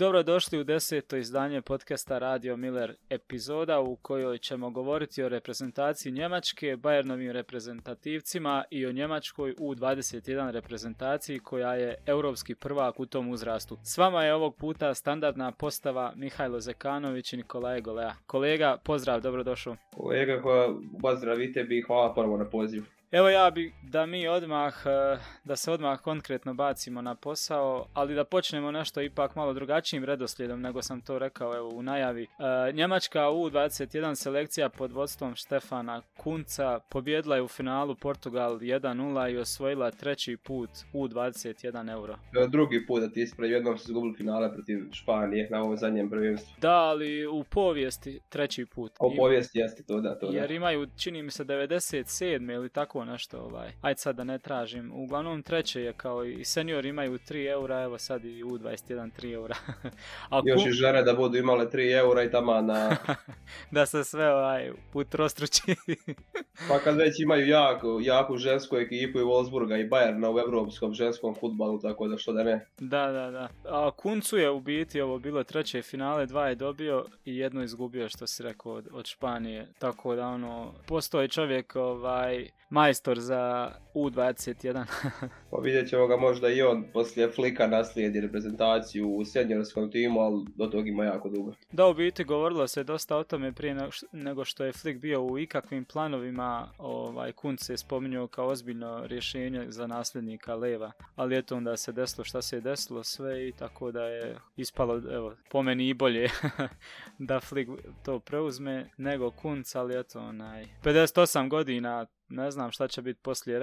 Dobrodošli u deseto izdanje podcasta Radio Miller epizoda u kojoj ćemo govoriti o reprezentaciji Njemačke, Bayernovim reprezentativcima i o Njemačkoj U21 reprezentaciji koja je europski prvak u tom uzrastu. S vama je ovog puta standardna postava Mihajlo Zekanović i Nikolaje Golea. Kolega, pozdrav, dobrodošao. Kolega, pozdravite bi hvala prvo na pozivu. Evo ja bi da mi odmah, e, da se odmah konkretno bacimo na posao, ali da počnemo nešto ipak malo drugačijim redoslijedom nego sam to rekao evo, u najavi. E, Njemačka U21 selekcija pod vodstvom Štefana Kunca pobjedila je u finalu Portugal 1-0 i osvojila treći put U21 euro. Drugi put da ti ispravi, jednom se izgubili finale protiv Španije na ovom zadnjem prvenstvu. Da, ali u povijesti treći put. U povijesti jeste to da, to da. Jer imaju, čini mi se, 97. ili tako nešto, ovaj, ajde sad da ne tražim. Uglavnom treće je kao i senior imaju 3 eura, evo sad i U21 3 eura. A Još i žene da budu imale 3 eura i tamo na... da se sve ovaj, utrostruči. pa kad već imaju jako, jaku žensku ekipu i Wolfsburga i Bayerna u evropskom ženskom futbalu, tako da što da ne. Da, da, da. A Kuncu je u biti ovo bilo treće finale, dva je dobio i jedno izgubio što si rekao od, od Španije. Tako da ono, postoji čovjek ovaj, majstor za U21. pa vidjet ćemo ga možda i on poslije Flika naslijedi reprezentaciju u seniorskom timu, ali do tog ima jako dugo. Da, u biti govorilo se dosta o tome prije nego što je Flik bio u ikakvim planovima. Ovaj, Kunc se spominjao kao ozbiljno rješenje za nasljednika Leva, ali eto onda se desilo šta se je desilo sve i tako da je ispalo, evo, po meni i bolje da Flik to preuzme nego Kunc, ali eto onaj, 58 godina ne znam šta će biti poslije.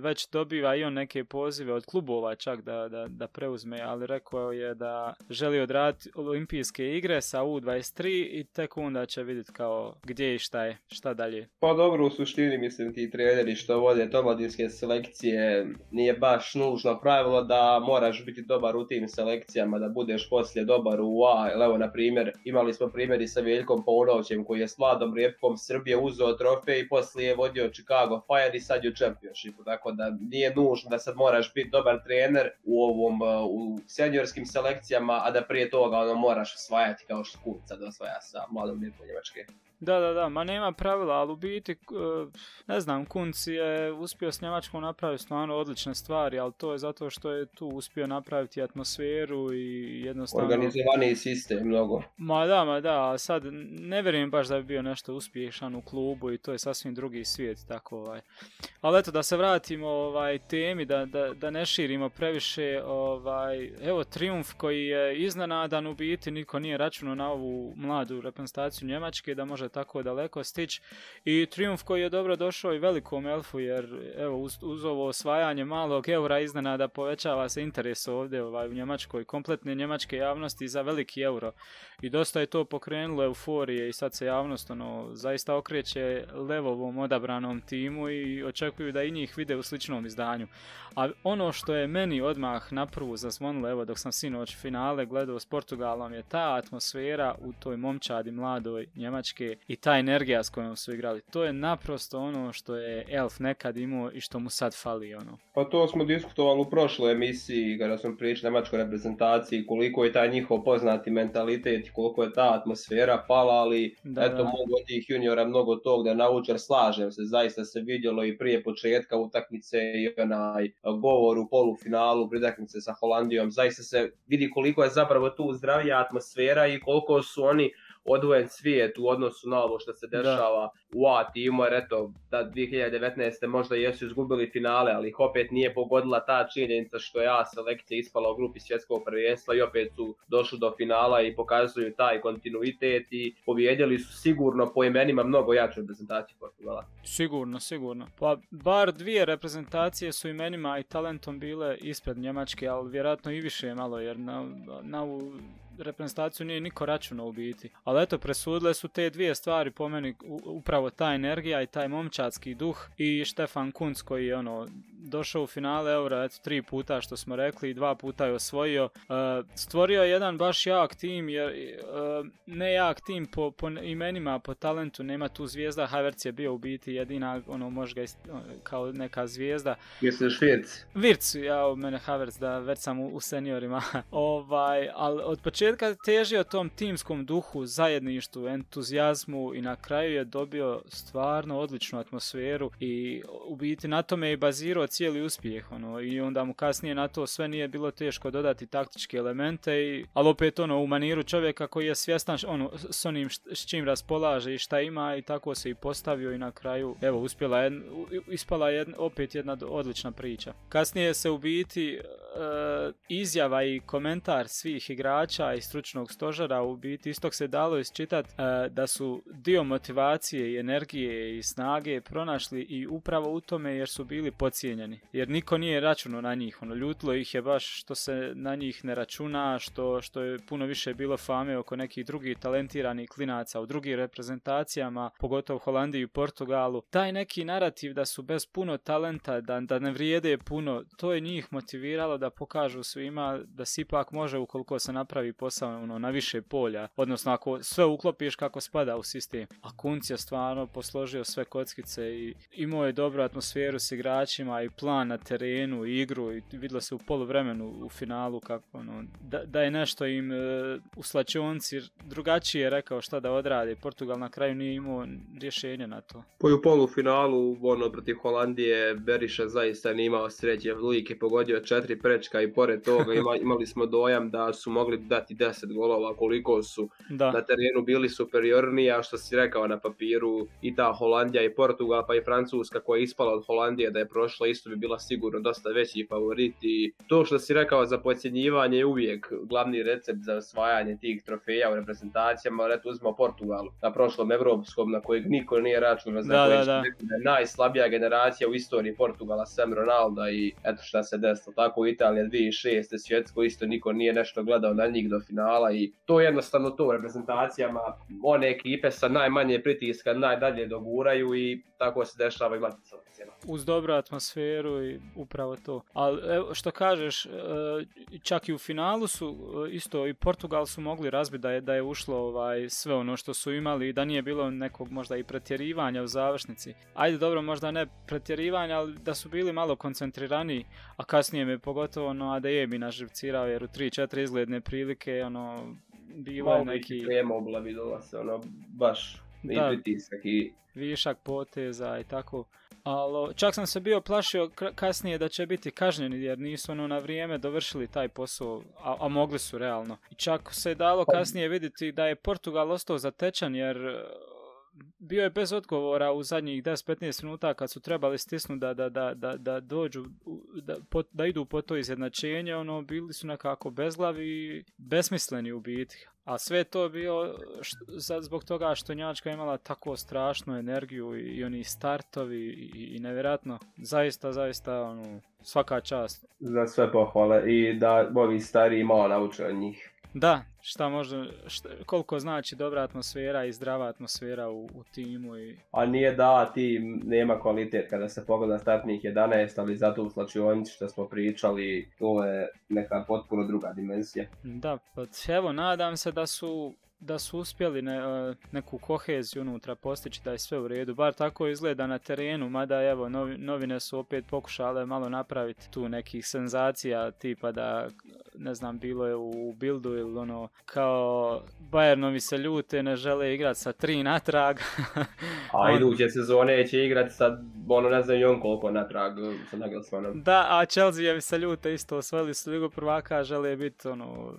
već dobiva i on neke pozive od klubova čak da, da, da preuzme, ali rekao je da želi odraditi olimpijske igre sa U23 i tek onda će vidjeti kao gdje i šta je, šta dalje. Pa dobro, u suštini mislim ti treneri što vode omladinske selekcije nije baš nužno pravilo da moraš biti dobar u tim selekcijama, da budeš poslije dobar u A. Evo, na primjer, imali smo primjeri sa Veljkom Paunovićem koji je s mladom Rijepkom Srbije uzeo trofej i poslije je vodio Chicago Fire i sad je u Championshipu, tako da nije nužno da sad moraš biti dobar trener u ovom uh, u seniorskim selekcijama, a da prije toga ono moraš osvajati kao što Kuca da osvaja sa mladom Njemačke. Da, da, da, ma nema pravila, ali u biti, e, ne znam, Kunci je uspio s Njemačkom napraviti stvarno odlične stvari, ali to je zato što je tu uspio napraviti atmosferu i jednostavno... Organizovani sistem mnogo. Ma da, ma da, sad ne vjerujem baš da bi bio nešto uspješan u klubu i to je sasvim drugi svijet, tako ovaj. Ali eto, da se vratimo ovaj, temi, da, da, da ne širimo previše, ovaj, evo, triumf koji je iznenadan u biti, niko nije računao na ovu mladu reprezentaciju Njemačke, da može tako daleko stići. I triumf koji je dobro došao i velikom elfu, jer evo, uz, uz ovo osvajanje malog eura iznenada povećava se interes ovdje ovaj, u Njemačkoj, kompletne njemačke javnosti za veliki euro. I dosta je to pokrenulo euforije i sad se javnost ono, zaista okreće levovom odabranom timu i očekuju da i njih vide u sličnom izdanju. A ono što je meni odmah na prvu zazvonilo, evo dok sam sinoć finale gledao s Portugalom, je ta atmosfera u toj momčadi mladoj Njemačke i ta energija s kojom su igrali. To je naprosto ono što je Elf nekad imao i što mu sad fali. Ono. Pa to smo diskutovali u prošloj emisiji kada smo pričali Njemačkoj reprezentaciji koliko je taj njihov poznati mentalitet i koliko je ta atmosfera pala, ali da, eto da. mogu od tih juniora mnogo tog da nauče, slažem se, zaista se vidjelo i prije početka utakmice i onaj govor u polufinalu utakmice sa Holandijom, zaista se vidi koliko je zapravo tu zdravija atmosfera i koliko su oni odvojen svijet u odnosu na ovo što se dešava u A timu, jer eto, da 2019. možda jesu izgubili finale, ali ih opet nije pogodila ta činjenica što je A selekcija ispala u grupi svjetskog prvenstva i opet su došli do finala i pokazuju taj kontinuitet i pobjedili su sigurno po imenima mnogo jaču reprezentaciju Portugala. Sigurno, sigurno. Pa bar dvije reprezentacije su imenima i talentom bile ispred Njemačke, ali vjerojatno i više malo, jer na, na reprezentaciju nije niko računao u biti. Ali eto, presudile su te dvije stvari po meni, upravo ta energija i taj momčadski duh i Štefan Kunc koji je ono došao u finale Eura, eto, tri puta što smo rekli i dva puta je osvojio. stvorio je jedan baš jak tim, jer ne jak tim po, po imenima, po talentu, nema tu zvijezda, Havertz je bio u biti jedina, ono, može ga kao neka zvijezda. Misliš Virc? Virc, ja, mene Havertz, da već sam u, seniorima. ovaj, ali od početka težio tom timskom duhu, zajedništvu, entuzijazmu i na kraju je dobio stvarno odličnu atmosferu i u biti na tome je bazirao cijeli uspjeh, ono, i onda mu kasnije na to sve nije bilo teško dodati taktičke elemente, i, ali opet ono, u maniru čovjeka koji je svjestan ono, s onim s čim raspolaže i šta ima i tako se i postavio i na kraju, evo, uspjela je, ispala je opet jedna odlična priča. Kasnije se u biti E, izjava i komentar svih igrača i stručnog stožera u biti istog se dalo isčitati e, da su dio motivacije i energije i snage pronašli i upravo u tome jer su bili pocijenjeni. Jer niko nije računao na njih. Ono, ljutilo ih je baš što se na njih ne računa, što, što je puno više bilo fame oko nekih drugih talentiranih klinaca u drugim reprezentacijama, pogotovo u Holandiji i Portugalu. Taj neki narativ da su bez puno talenta, da, da ne vrijede puno, to je njih motiviralo da pokažu svima da se ipak može ukoliko se napravi posao ono, na više polja. Odnosno ako sve uklopiš kako spada u sistem. A Kunc je stvarno posložio sve kockice i imao je dobru atmosferu s igračima i plan na terenu, i igru i vidjelo se u poluvremenu u finalu kako ono, da, da je nešto im e, u slačionci drugačije rekao šta da odradi. Portugal na kraju nije imao rješenje na to. Po u polufinalu ono protiv Holandije Beriša zaista nije imao sreće. Lik je pogodio četiri prečka i pored toga ima, imali smo dojam da su mogli dati 10 golova koliko su da. na terenu bili superiorniji, a što si rekao na papiru i ta Holandija i Portugal pa i Francuska koja je ispala od Holandije da je prošla isto bi bila sigurno dosta veći favorit i to što si rekao za podcjenjivanje je uvijek glavni recept za osvajanje tih trofeja u reprezentacijama, ali eto uzmemo Portugal na prošlom evropskom na kojeg niko nije računao za da, da, da. najslabija generacija u istoriji Portugala sem Ronalda i eto šta se desilo tako i Italija 2006. svjetsko isto niko nije nešto gledao na njih do finala i to jednostavno to u reprezentacijama one ekipe sa najmanje pritiska najdalje doguraju i tako se dešava i Uz dobru atmosferu i upravo to. Ali što kažeš, e, čak i u finalu su e, isto i Portugal su mogli razbiti da je, da je ušlo ovaj, sve ono što su imali i da nije bilo nekog možda i pretjerivanja u završnici. Ajde dobro, možda ne pretjerivanja, ali da su bili malo koncentrirani, a kasnije me pogotovo ono ADE bi naživcirao jer u 3-4 izgledne prilike ono bilo je neki... Mogla bi se ono baš i pritisak i... Višak poteza i tako. Ali čak sam se bio plašio kasnije da će biti kažnjeni jer nisu ono na vrijeme dovršili taj posao, a, a mogli su realno. I čak se je dalo pa- kasnije vidjeti da je Portugal ostao zatečan jer bio je bez odgovora u zadnjih 10-15 minuta kad su trebali stisnuti da, da, da, da, da dođu, da, da idu po to izjednačenje, ono, bili su nekako bezglavi i besmisleni u biti. A sve to bio zbog toga što Njemačka imala tako strašnu energiju i, oni startovi i, i nevjerojatno, zaista, zaista, ono, svaka čast. Za sve pohvale i da ovi stariji malo nauče od njih. Da, šta može, koliko znači dobra atmosfera i zdrava atmosfera u, u timu. I... A nije da tim nema kvalitet kada se pogleda startnih 11, ali zato u slačionici što smo pričali, to je neka potpuno druga dimenzija. Da, pa evo, nadam se da su da su uspjeli ne, e, neku koheziju unutra postići da je sve u redu. Bar tako izgleda na terenu, mada evo novine su opet pokušale malo napraviti tu nekih senzacija tipa da ne znam bilo je u Bildu ili ono kao Bayernovi se ljute ne žele igrati sa tri natrag. a iduće sezone će igrati sa ono ne znam on koliko natrag sa Nagelsmanom. Da, a Chelsea se ljute isto osvojili su ligu prvaka, žele biti ono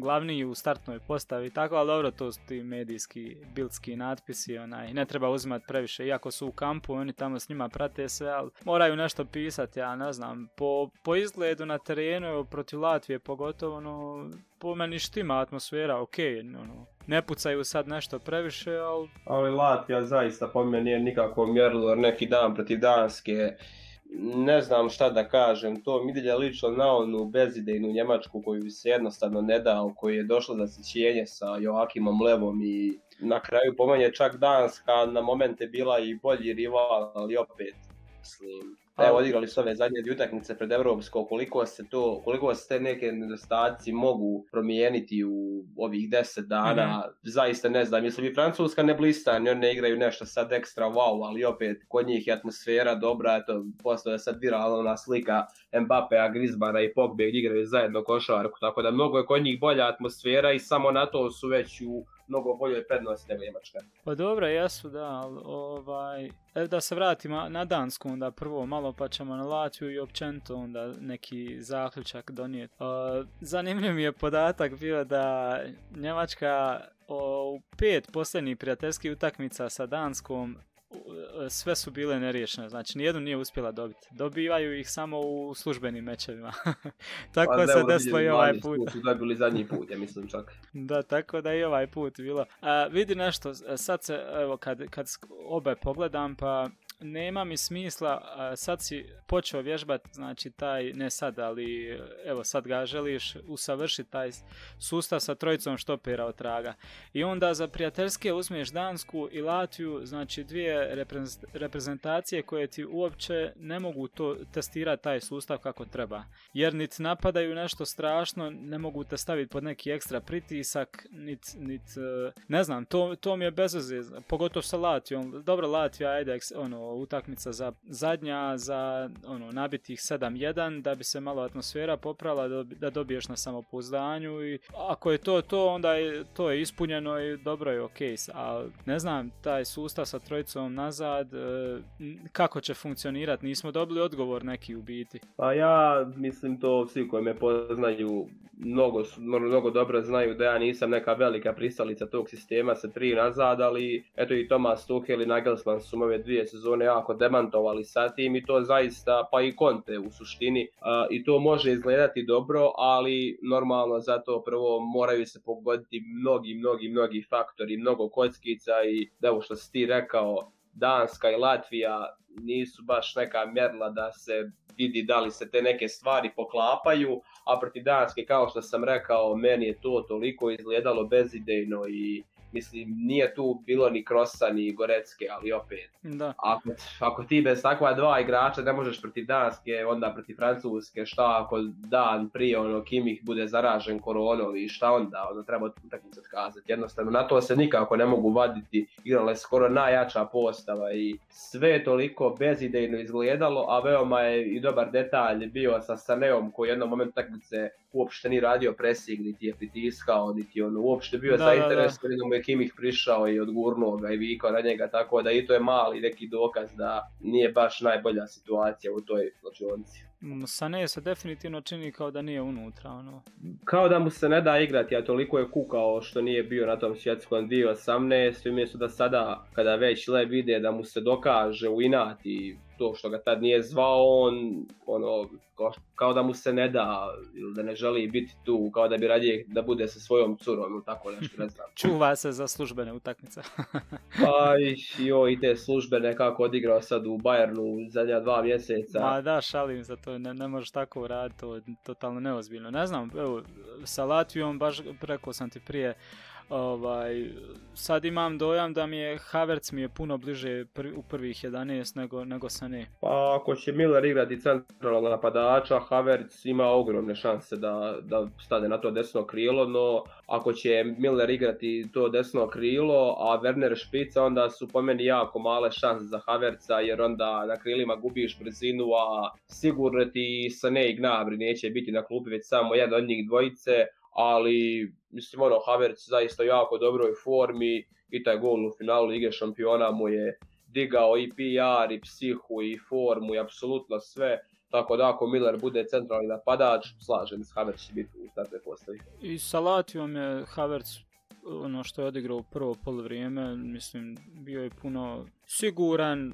glavniji u startnoj postavi tako, ali dobro, to su ti medijski, bildski natpisi, onaj, ne treba uzimati previše, iako su u kampu, oni tamo s njima prate sve, ali moraju nešto pisati, ja ne znam, po, po izgledu na terenu, protiv Latvije pogotovo, ono, po meni štima atmosfera, ok, ono, ne pucaju sad nešto previše, ali... Ali Latvija zaista po meni nije nikako mjerilo, neki dan protiv Danske, ne znam šta da kažem, to mi delja lično na onu bezidejnu Njemačku koju se jednostavno ne dao, koji je došlo za sjećenje sa Joakimom Levom i na kraju po čak Danska na momente bila i bolji rival, ali opet mislim, Evo, odigrali su ove zadnje dvije utakmice pred Evropsko, koliko se to, koliko se te neke nedostaci mogu promijeniti u ovih deset dana, mm-hmm. zaista ne znam, mislim i Francuska ne blista, oni ne igraju nešto sad ekstra wow, ali opet kod njih je atmosfera dobra, eto, postoje sad viralna slika Mbappea, Griezmana i Pogbe igraju zajedno košarku, tako da mnogo je kod njih bolja atmosfera i samo na to su već u mnogo boljoj prednosti nego Njemačka. Pa dobro, jesu, da, ali ovaj, e, da se vratimo na Dansku, onda prvo malo pa ćemo na Latviju i općenito onda neki zaključak donijeti. Zanimljiv mi je podatak bio da Njemačka u pet posljednjih prijateljskih utakmica sa Danskom sve su bile neriješene, znači nijednu nije uspjela dobiti. Dobivaju ih samo u službenim mečevima. tako pa, se desilo i ovaj put. Dobili zadnji put, ja mislim čak. da, tako da i ovaj put bilo. A, vidi nešto, sad se, evo, kad, kad obe pogledam, pa nema mi smisla, sad si počeo vježbati, znači taj, ne sad, ali evo sad ga želiš usavršiti taj sustav sa trojicom štopera od traga. I onda za prijateljske uzmeš Dansku i Latviju, znači dvije reprezentacije koje ti uopće ne mogu to testirati taj sustav kako treba. Jer niti napadaju nešto strašno, ne mogu te staviti pod neki ekstra pritisak, niti, nit, e, ne znam, to, to mi je bez pogotovo sa Latvijom. Dobro, Latvija, ajde, ono, utakmica za zadnja, za ono, nabitih 7-1, da bi se malo atmosfera poprala, da dobiješ na samopouzdanju i ako je to to, onda je to je ispunjeno i dobro je ok, ali ne znam, taj sustav sa trojicom nazad, e, kako će funkcionirati, nismo dobili odgovor neki u biti. Pa ja mislim to svi koji me poznaju mnogo, mnogo dobro znaju da ja nisam neka velika pristalica tog sistema sa tri nazad, ali eto i Thomas Tuchel i Nagelsmann su ove dvije sezone jako demantovali sa tim i to zaista, pa i Conte u suštini, i to može izgledati dobro, ali normalno zato prvo moraju se pogoditi mnogi, mnogi, mnogi faktori, mnogo kockica i ovo što si ti rekao, Danska i Latvija nisu baš neka mjerla da se vidi da li se te neke stvari poklapaju, a protiv Danske, kao što sam rekao, meni je to toliko izgledalo bezidejno i mislim, nije tu bilo ni Krosa ni Gorecke, ali opet. Da. Ako, ako ti bez takva dva igrača ne možeš protiv Danske, onda protiv Francuske, šta ako dan prije ono Kimih bude zaražen koronom i šta onda, ono treba utakmicu kazati. Jednostavno, na to se nikako ne mogu vaditi, igrala je skoro najjača postava i sve je toliko bezidejno izgledalo, a veoma je i dobar detalj bio sa Saneom koji u jednom momentu utakmice uopšte ni radio pressing, niti je pritiskao, niti on uopšte bio zainteresovan, da mu je Kimih prišao i odgurnuo ga i vikao na njega, tako da i to je mali neki dokaz da nije baš najbolja situacija u toj slučionci. Sane se definitivno čini kao da nije unutra. Ono. Kao da mu se ne da igrati, a toliko je kukao što nije bio na tom svjetskom 2018. Umjesto da sada, kada već le vide da mu se dokaže u inat i to što ga tad nije zvao, on ono, kao, da mu se ne da ili da ne želi biti tu, kao da bi radije da bude sa svojom curom ili tako nešto, ne znam. Čuva se za službene utakmice. pa i, jo, i te službene kako odigrao sad u Bayernu zadnja dva mjeseca. Ma da, šalim za to, ne, ne možeš tako raditi, to je totalno neozbiljno. Ne znam, evo, sa Latvijom baš rekao sam ti prije, Ovaj, sad imam dojam da mi je Havertz mi je puno bliže u prvih 11 nego, nego ne. Pa ako će Miller igrati centralnog napadača, Havertz ima ogromne šanse da, da stane na to desno krilo, no ako će Miller igrati to desno krilo, a Werner špica, onda su po meni jako male šanse za Havertza, jer onda na krilima gubiš brzinu, a sigurno ti Sané i Gnabry neće biti na klubi, već samo jedan od njih dvojice, ali mislim ono Havertz zaista jako dobroj formi i taj gol u finalu Lige šampiona mu je digao i PR i psihu i formu i apsolutno sve. Tako da ako Miller bude centralni napadač, slažem se, Havertz će biti u startnoj postavi. I sa Latvijom je Havertz ono što je odigrao u prvo polovreme, mislim, bio je puno siguran,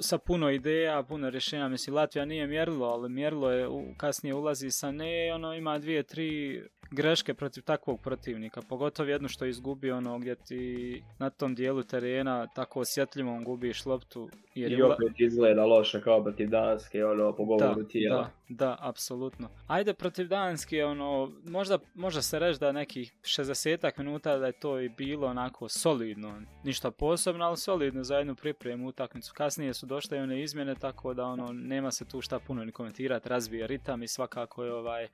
sa puno ideja, puno rješenja. Mislim, Latvija nije mjerilo, ali mjerilo je, kasnije ulazi sa ne, ono ima dvije, tri greške protiv takvog protivnika, pogotovo jednu što je izgubio ono gdje ti na tom dijelu terena tako osjetljivom gubiš loptu. Jer I opet izgleda loše kao protiv Danske, ono po govoru tijela. Da, apsolutno. Ajde protiv Danske, ono, možda, možda se reći da nekih 60 minuta da je to i bilo onako solidno. Ništa posebno, ali solidno za jednu pripremu utakmicu. Kasnije su došle i one izmjene, tako da ono, nema se tu šta puno ni komentirati, razvija ritam i svakako je ovaj... E,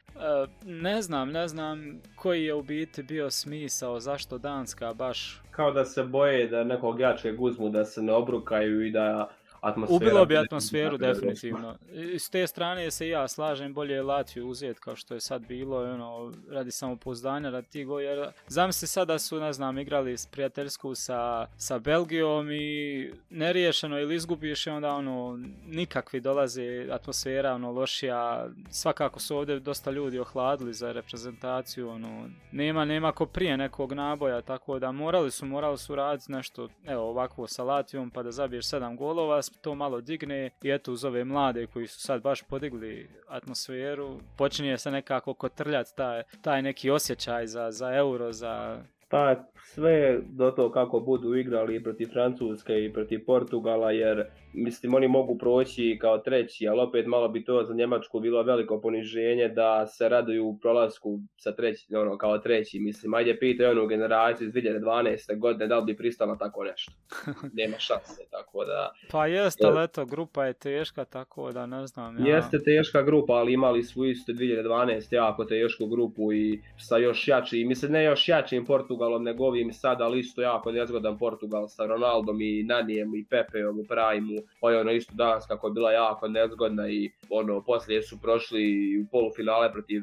ne znam, ne znam koji je u biti bio smisao, zašto Danska baš... Kao da se boje da nekog jačeg uzmu, da se ne obrukaju i da atmosfera. Ubilo bi atmosferu definitivno. S te strane se ja slažem, bolje je Latviju uzeti kao što je sad bilo, ono, radi samopouzdanja, radi tih jer zamisli sad da su, ne znam, igrali prijateljsku sa, sa Belgijom i neriješeno ili izgubiš i onda ono, nikakvi dolaze atmosfera, ono, lošija, svakako su ovdje dosta ljudi ohladili za reprezentaciju, ono, nema, nema ko prije nekog naboja, tako da morali su, morali su raditi nešto, evo, ovakvo sa Latvijom, pa da zabiješ sedam golova, to malo digne i eto uz ove mlade koji su sad baš podigli atmosferu, počinje se nekako kotrljati taj, taj neki osjećaj za, za euro, za pa sve do to kako budu igrali protiv Francuske i protiv Portugala, jer mislim oni mogu proći kao treći, ali opet malo bi to za Njemačku bilo veliko poniženje da se raduju u prolasku sa treći, ono, kao treći. Mislim, ajde pitaj onu generaciju iz 2012. godine da li bi pristala tako nešto. Nema šanse, tako da... Pa jeste, ali eto, grupa je teška, tako da ne znam. Ja... Jeste teška grupa, ali imali su isto 2012. jako tešku grupu i sa još jačim, mislim ne još jačim Portugalom, nego ovim sada, ali isto jako nezgodan Portugal sa Ronaldom i Nanijem i Pepeom u Prajmu pa je ono isto danas kako je bila jako nezgodna i ono poslije su prošli u polufinale protiv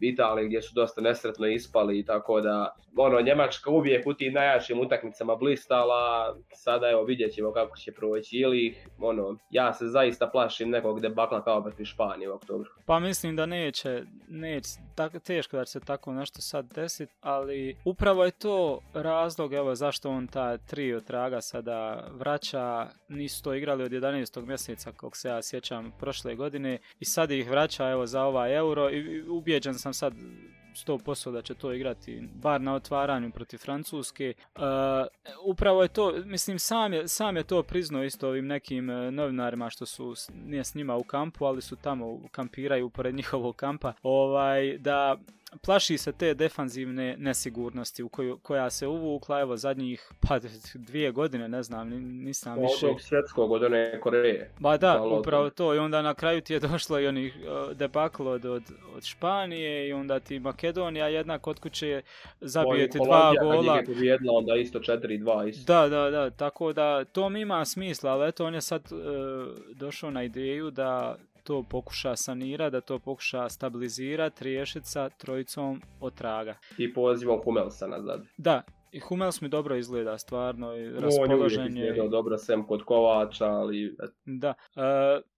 Italije gdje su dosta nesretno ispali i tako da ono Njemačka uvijek u tim najjačim utakmicama blistala, sada evo vidjet ćemo kako će proći ili ono, ja se zaista plašim nekog debakla kao protiv Španije u oktobru. Pa mislim da neće, neće, tako, teško da će se tako nešto sad desiti, ali upravo je to razlog evo zašto on ta trio traga sada vraća, nisu to igrali od 11. mjeseca kog se ja sjećam prošle godine i sad ih vraća evo za ovaj euro i ubijeđen sam sad 100% da će to igrati bar na otvaranju protiv Francuske. Uh, upravo je to, mislim sam je, sam je to priznao isto ovim nekim uh, novinarima što su nije s njima u kampu, ali su tamo kampiraju pored njihovog kampa, ovaj da plaši se te defanzivne nesigurnosti u koju, koja se uvukla evo zadnjih pa dvije godine, ne znam, nisam Od više. Od svjetskog, od one Koreje. Ba da, upravo to i onda na kraju ti je došlo i onih uh, debakl od, od, od, Španije i onda ti Makedonija jedna kod kuće zabijeti dva gola. je onda isto 4-2 isto. Da, da, da, tako da to mi ima smisla, ali eto on je sad uh, došao na ideju da to pokuša sanirati, da to pokuša stabilizirati, riješiti sa trojicom otraga. I pozivom Humelsa nazad. Da, i Hummels mi dobro izgleda stvarno i raspoložen je. dobro sem kod Kovača, ali... Da, uh,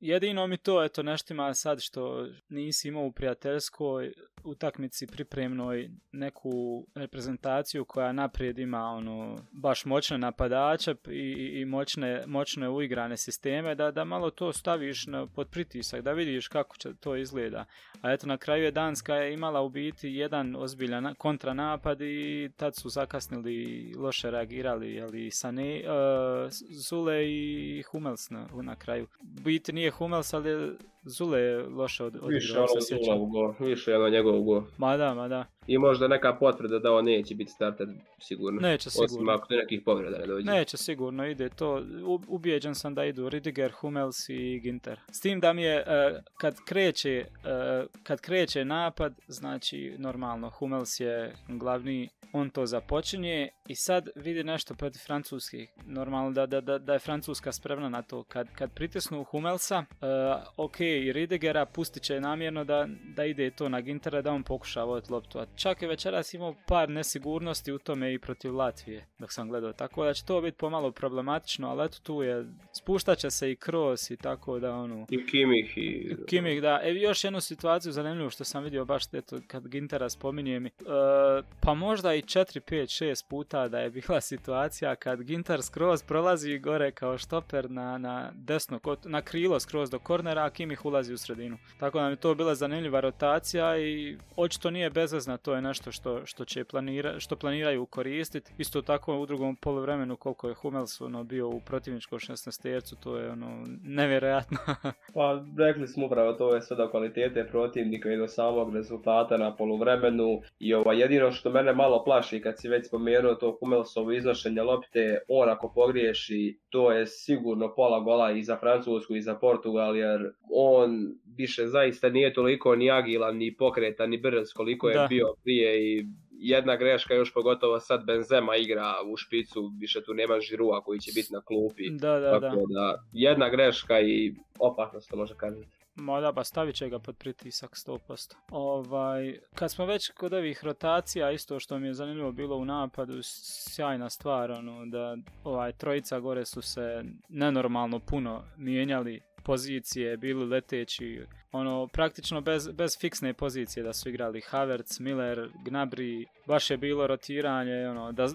jedino mi to eto neštima sad što nisi imao u prijateljskoj utakmici pripremnoj neku reprezentaciju koja naprijed ima ono baš moćne napadače i, i moćne, moćne uigrane sisteme da, da malo to staviš na, pod pritisak da vidiš kako će to izgleda. A eto na kraju je Danska je imala u biti jedan ozbiljan kontranapad i tad su zakasnili loše reagirali ali Sane, uh, Zule i Hummels na, na kraju. Biti nije Hummels ali Zule je loše od, Više ono Zula ugo, više ono njegov ugo. Ma da, ma da. I možda neka potvrda da on neće biti starter sigurno. Neće sigurno. Osim ako nekih povreda ne dođe. Neće sigurno, ide to. Ubijeđen sam da idu Ridiger, Hummels i Ginter. S tim da mi je, uh, kad, kreće, uh, kad kreće napad, znači normalno Hummels je glavni on to započinje i sad vidi nešto protiv francuskih. Normalno da, da, da, da je Francuska spremna na to. Kad, kad pritisnu Hummelsa, uh, ok, i Ridegera pustit će namjerno da, da ide to na Gintera da on pokuša voditi loptu. A čak je večeras imao par nesigurnosti u tome i protiv Latvije dok sam gledao. Tako da će to biti pomalo problematično, ali eto tu je, spuštat će se i Kroos i tako da ono... I Kimih i... Kimih, da. E, još jednu situaciju zanimljivu što sam vidio baš eto, kad Gintera spominje mi. Uh, pa možda i 4, 5, 6 puta da je bila situacija kad Ginter skroz prolazi gore kao štoper na, na desno, na krilo skroz do kornera, a Kimih ulazi u sredinu. Tako da mi to bila zanimljiva rotacija i očito nije bezvezna to je nešto što, što, će planira, što planiraju koristiti. Isto tako u drugom poluvremenu koliko je Hummels ono, bio u protivničkom 16 tercu, to je ono nevjerojatno. pa rekli smo upravo to je sve do kvalitete protivnika i do samog rezultata na poluvremenu i ovo, jedino što mene malo plaši kad si već spomenuo to Hummelsovo iznošenje lopte, on ako pogriješi to je sigurno pola gola i za Francusku i za Portugal jer on više zaista nije toliko ni agilan, ni pokretan, ni brz koliko je bio prije i jedna greška još pogotovo sad Benzema igra u špicu, više tu nema Žirua koji će biti na klupi. Da, da, da. da. Jedna greška i opasno se može kazati. Ma da, pa stavit će ga pod pritisak 100%. Ovaj, kad smo već kod ovih rotacija, isto što mi je zanimljivo bilo u napadu, sjajna stvar, ono, da ovaj, trojica gore su se nenormalno puno mijenjali pozicije, bili leteći, ono, praktično bez, bez fiksne pozicije da su igrali. Havertz, Miller, Gnabry, baš je bilo rotiranje, ono, da,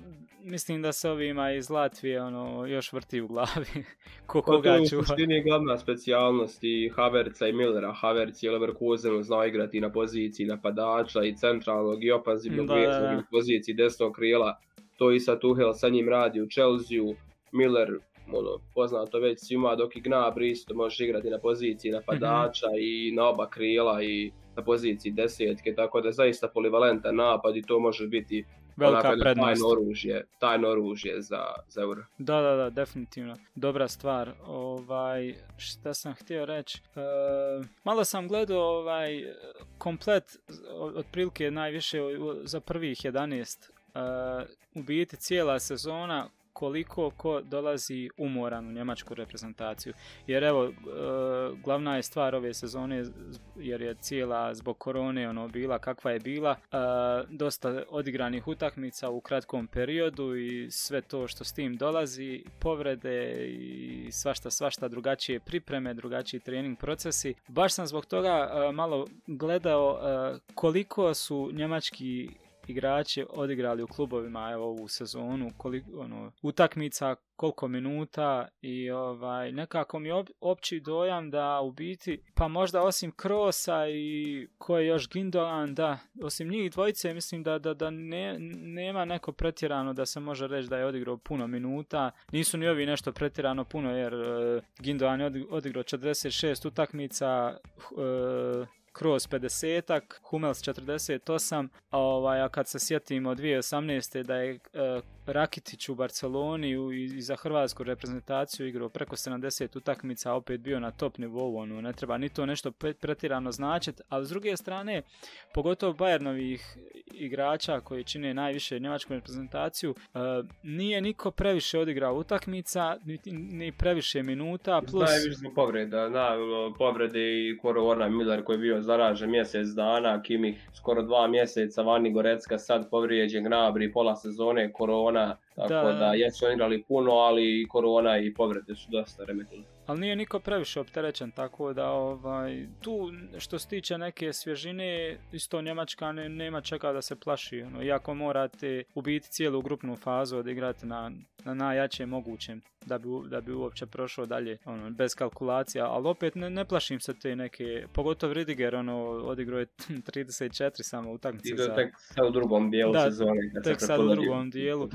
mislim da se ovima iz Latvije, ono, još vrti u glavi, ko pa koga čuva. To je glavna specijalnost i Havertza i Millera, Havertz je Leverkusenu znao igrati na poziciji napadača i centralnog i opanzivnog veznog poziciji desnog krila, to i sa Tuhel sa njim radi u Chelsea, Miller ono, poznato već svima dok i Gnabry isto može igrati na poziciji napadača mm i na oba krila i na poziciji desetke, tako da je zaista polivalentan napad i to može biti velika prednost. Tajno oružje, tajno oružje za, za Euro. Da, da, da, definitivno. Dobra stvar. Ovaj, šta sam htio reći? E, malo sam gledao ovaj, komplet, otprilike najviše za prvih 11 Uh, u biti cijela sezona koliko ko dolazi umoran u njemačku reprezentaciju. Jer evo, e, glavna je stvar ove sezone, jer je cijela zbog korone ono bila kakva je bila, e, dosta odigranih utakmica u kratkom periodu i sve to što s tim dolazi, povrede i svašta, svašta drugačije pripreme, drugačiji trening procesi. Baš sam zbog toga e, malo gledao koliko su njemački igrači odigrali u klubovima evo ovu sezonu, koliko, ono, utakmica, koliko minuta i ovaj, nekako mi opći dojam da u biti, pa možda osim Krosa i ko je još Gindogan, da, osim njih dvojice mislim da, da, da ne, nema neko pretjerano da se može reći da je odigrao puno minuta, nisu ni ovi nešto pretjerano puno jer uh, Gindogan je odigrao 46 utakmica, uh, kroz 50-ak, Hummels 48, a, ovaj, a kad se sjetimo 2018. da je uh, Rakitić u Barceloni i za hrvatsku reprezentaciju igrao preko 70 utakmica, opet bio na top nivou, ono, ne treba ni to nešto pretirano značiti, ali s druge strane, pogotovo Bayernovih igrača koji čine najviše njemačku reprezentaciju, uh, nije niko previše odigrao utakmica, ni, ni previše minuta, plus... Najviše povreda, na, povrede i korona Miller koji je bio zaražen mjesec dana, Kimih skoro dva mjeseca, Vani Gorecka sad povrijeđen Gnabry, pola sezone, korona, tako da, da jesu igrali puno, ali i korona i povrede su dosta remetili ali nije niko previše opterećen, tako da ovaj, tu što se tiče neke svježine, isto Njemačka ne, nema čeka da se plaši, ono, iako morate ubiti cijelu grupnu fazu odigrati na, na najjačem mogućem da bi, da bi uopće prošao dalje ono, bez kalkulacija, ali opet ne, ne plašim se te neke, pogotovo Ridiger ono, odigrao je 34 samo utakmice. Za... tek sad u drugom dijelu da, sezone. Kad tek sad u drugom dijelu.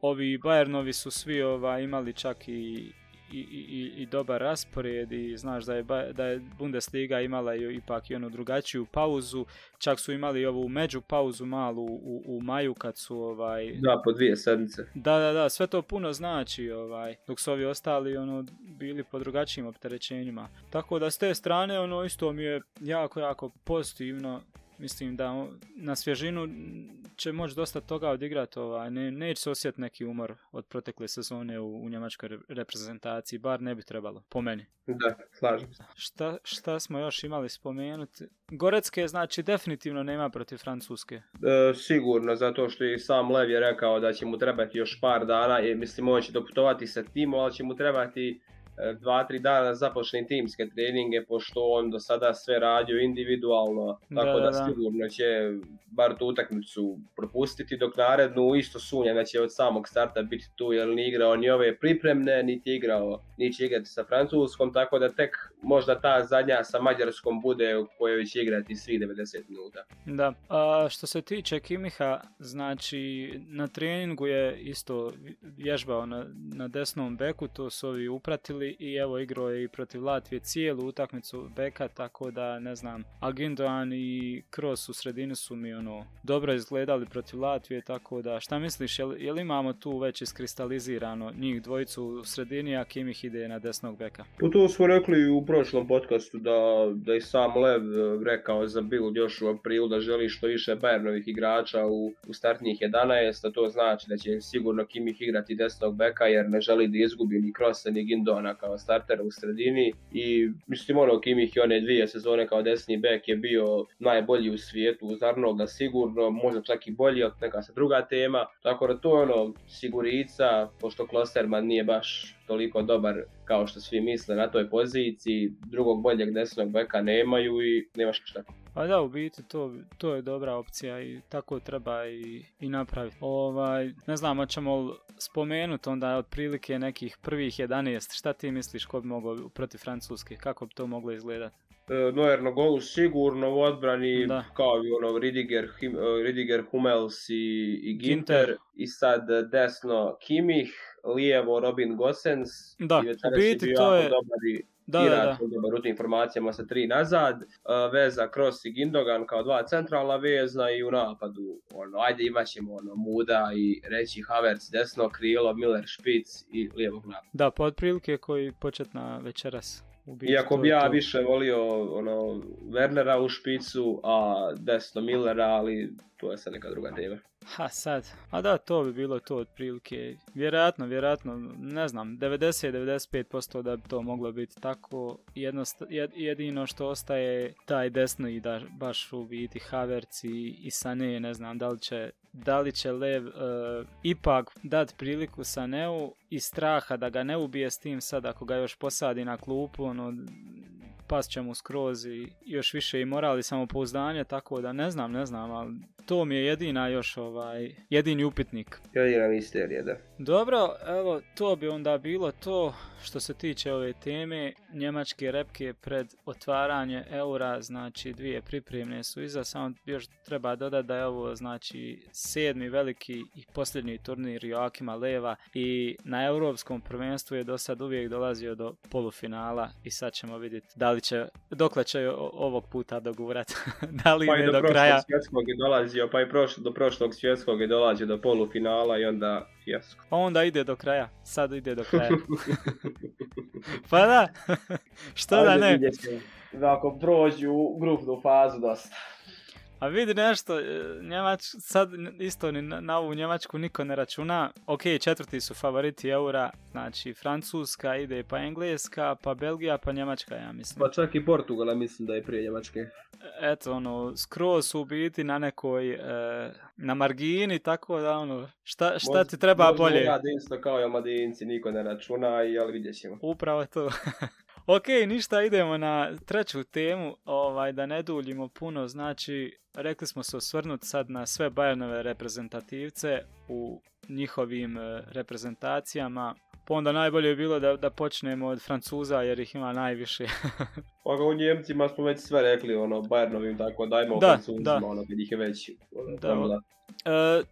Ovi Bayernovi su svi ovaj, imali čak i i, i, i dobar raspored i znaš da je, da je Bundesliga imala i, ipak i onu drugačiju pauzu, čak su imali ovu među pauzu malu u, u maju kad su ovaj... Da, po dvije sedmice. Da, da, da, sve to puno znači ovaj, dok su ovi ostali ono, bili po drugačijim opterećenjima. Tako da s te strane ono isto mi je jako, jako pozitivno mislim da na svježinu će moći dosta toga odigrati, ovaj, ne, neće se osjetiti neki umor od protekle sezone u, u njemačkoj reprezentaciji, bar ne bi trebalo, po meni. Da, slažem se. Šta, šta smo još imali spomenuti? Gorecke, znači, definitivno nema protiv Francuske. E, sigurno, zato što i sam Lev je rekao da će mu trebati još par dana, i mislim, on će doputovati sa timom, ali će mu trebati dva, tri dana započne timske treninge, pošto on do sada sve radio individualno, tako da, da, sigurno će bar tu utakmicu propustiti, dok narednu. Isto sunja da će od samog starta biti tu, jer ni igrao ni ove pripremne, niti igrao, ni će igrati sa Francuskom, tako da tek možda ta zadnja sa Mađarskom bude u kojoj će igrati svi 90 minuta. Da, a što se tiče Kimiha, znači na treningu je isto vježbao na, na desnom beku, to su ovi upratili i evo igrao je i protiv Latvije cijelu utakmicu beka, tako da ne znam, Agindoan i Kroos u sredini su mi ono dobro izgledali protiv Latvije, tako da šta misliš, jel, jel imamo tu već iskristalizirano njih dvojicu u sredini, a Kimih ide na desnog beka? Po pa to smo rekli u prošlom podcastu da, da je sam Lev e, rekao za Bill još u aprilu da želi što više Bayernovih igrača u, u startnih 11, a to znači da će sigurno Kimih igrati desnog beka jer ne želi da izgubi ni Krosa ni Gindona kao startera u sredini i mislim ono Kimih i one dvije sezone kao desni bek je bio najbolji u svijetu uz Arnolda sigurno, možda čak i bolji od neka sa druga tema, tako da to je ono sigurica, pošto Klosterman nije baš toliko dobar kao što svi misle na toj poziciji, drugog boljeg desnog beka nemaju i nemaš šta. Pa da, u biti to, to je dobra opcija i tako treba i, i napraviti. Ovaj, ne znam, hoćemo spomenuti onda otprilike nekih prvih 11, šta ti misliš ko bi mogao protiv Francuske, kako bi to moglo izgledati? E, Neuer na golu sigurno u odbrani da. kao i ono Ridiger, Him, e, Ridiger Hummels i, i Ginter. Ginter i sad desno Kimih, lijevo Robin Gosens da, i biti to je dobar i da, da, da. dobar u informacijama sa tri nazad, uh, veza Kroos i Gindogan kao dva centralna vezna i u napadu, ono, ajde imat ćemo ono, Muda i reći Havertz desno krilo, Miller Špic i lijevog napada. Da, pa otprilike koji početna večeras. Iako bi ja to. više volio ono, Wernera u špicu, a desno Millera, ali to je sad neka druga tema. Ha sad, a da, to bi bilo to otprilike. Vjerojatno, vjerojatno, ne znam, 90-95% da bi to moglo biti tako. Jednost, jedino što ostaje taj desno i da baš u biti Havertz i, i Sané, ne znam da li će da li će Lev uh, ipak dati priliku Saneu i straha da ga ne ubije s tim sad ako ga još posadi na klupu, ono, pas će mu skroz i još više i moral i samopouzdanje, tako da ne znam, ne znam, ali to mi je jedina još ovaj, jedini upitnik. Jedina misterija, da. Dobro, evo, to bi onda bilo to što se tiče ove teme. Njemačke repke pred otvaranje eura, znači dvije pripremne su iza, samo još treba dodati da je ovo znači sedmi veliki i posljednji turnir Joakima Leva i na europskom prvenstvu je do sad uvijek dolazio do polufinala i sad ćemo vidjeti da li će, dokle će ovog puta dogurati, da li pa ide do, do kraja. svjetskog je dolazio, pa i prošlo, do prošlog svjetskog je dolazio do polufinala i onda fijasko. Pa onda ide do kraja, sad ide do kraja. pa da, što da ne. Da ako prođu u grupnu fazu dosta. A vidi nešto, e, Njemač, sad isto ni na, na ovu Njemačku niko ne računa. Ok, četvrti su favoriti eura, znači Francuska ide pa Engleska, pa Belgija, pa Njemačka, ja mislim. Pa čak i Portugala mislim da je prije Njemačke. Eto, ono, skroz su u biti na nekoj, e, na margini, tako da, ono, šta, šta Moz, ti treba bolje? Možda isto kao i omladinci, niko ne računa, ali vidjet ćemo. Upravo to. Ok, ništa, idemo na treću temu, ovaj, da ne duljimo puno, znači, rekli smo se osvrnuti sad na sve Bayernove reprezentativce u njihovim e, reprezentacijama, pa onda najbolje je bilo da, da počnemo od Francuza jer ih ima najviše. pa u Njemcima smo već sve rekli, ono, Bayernovim, tako dajmo da, Francuzima, da. ono, kad ih je već. Ono, da. E,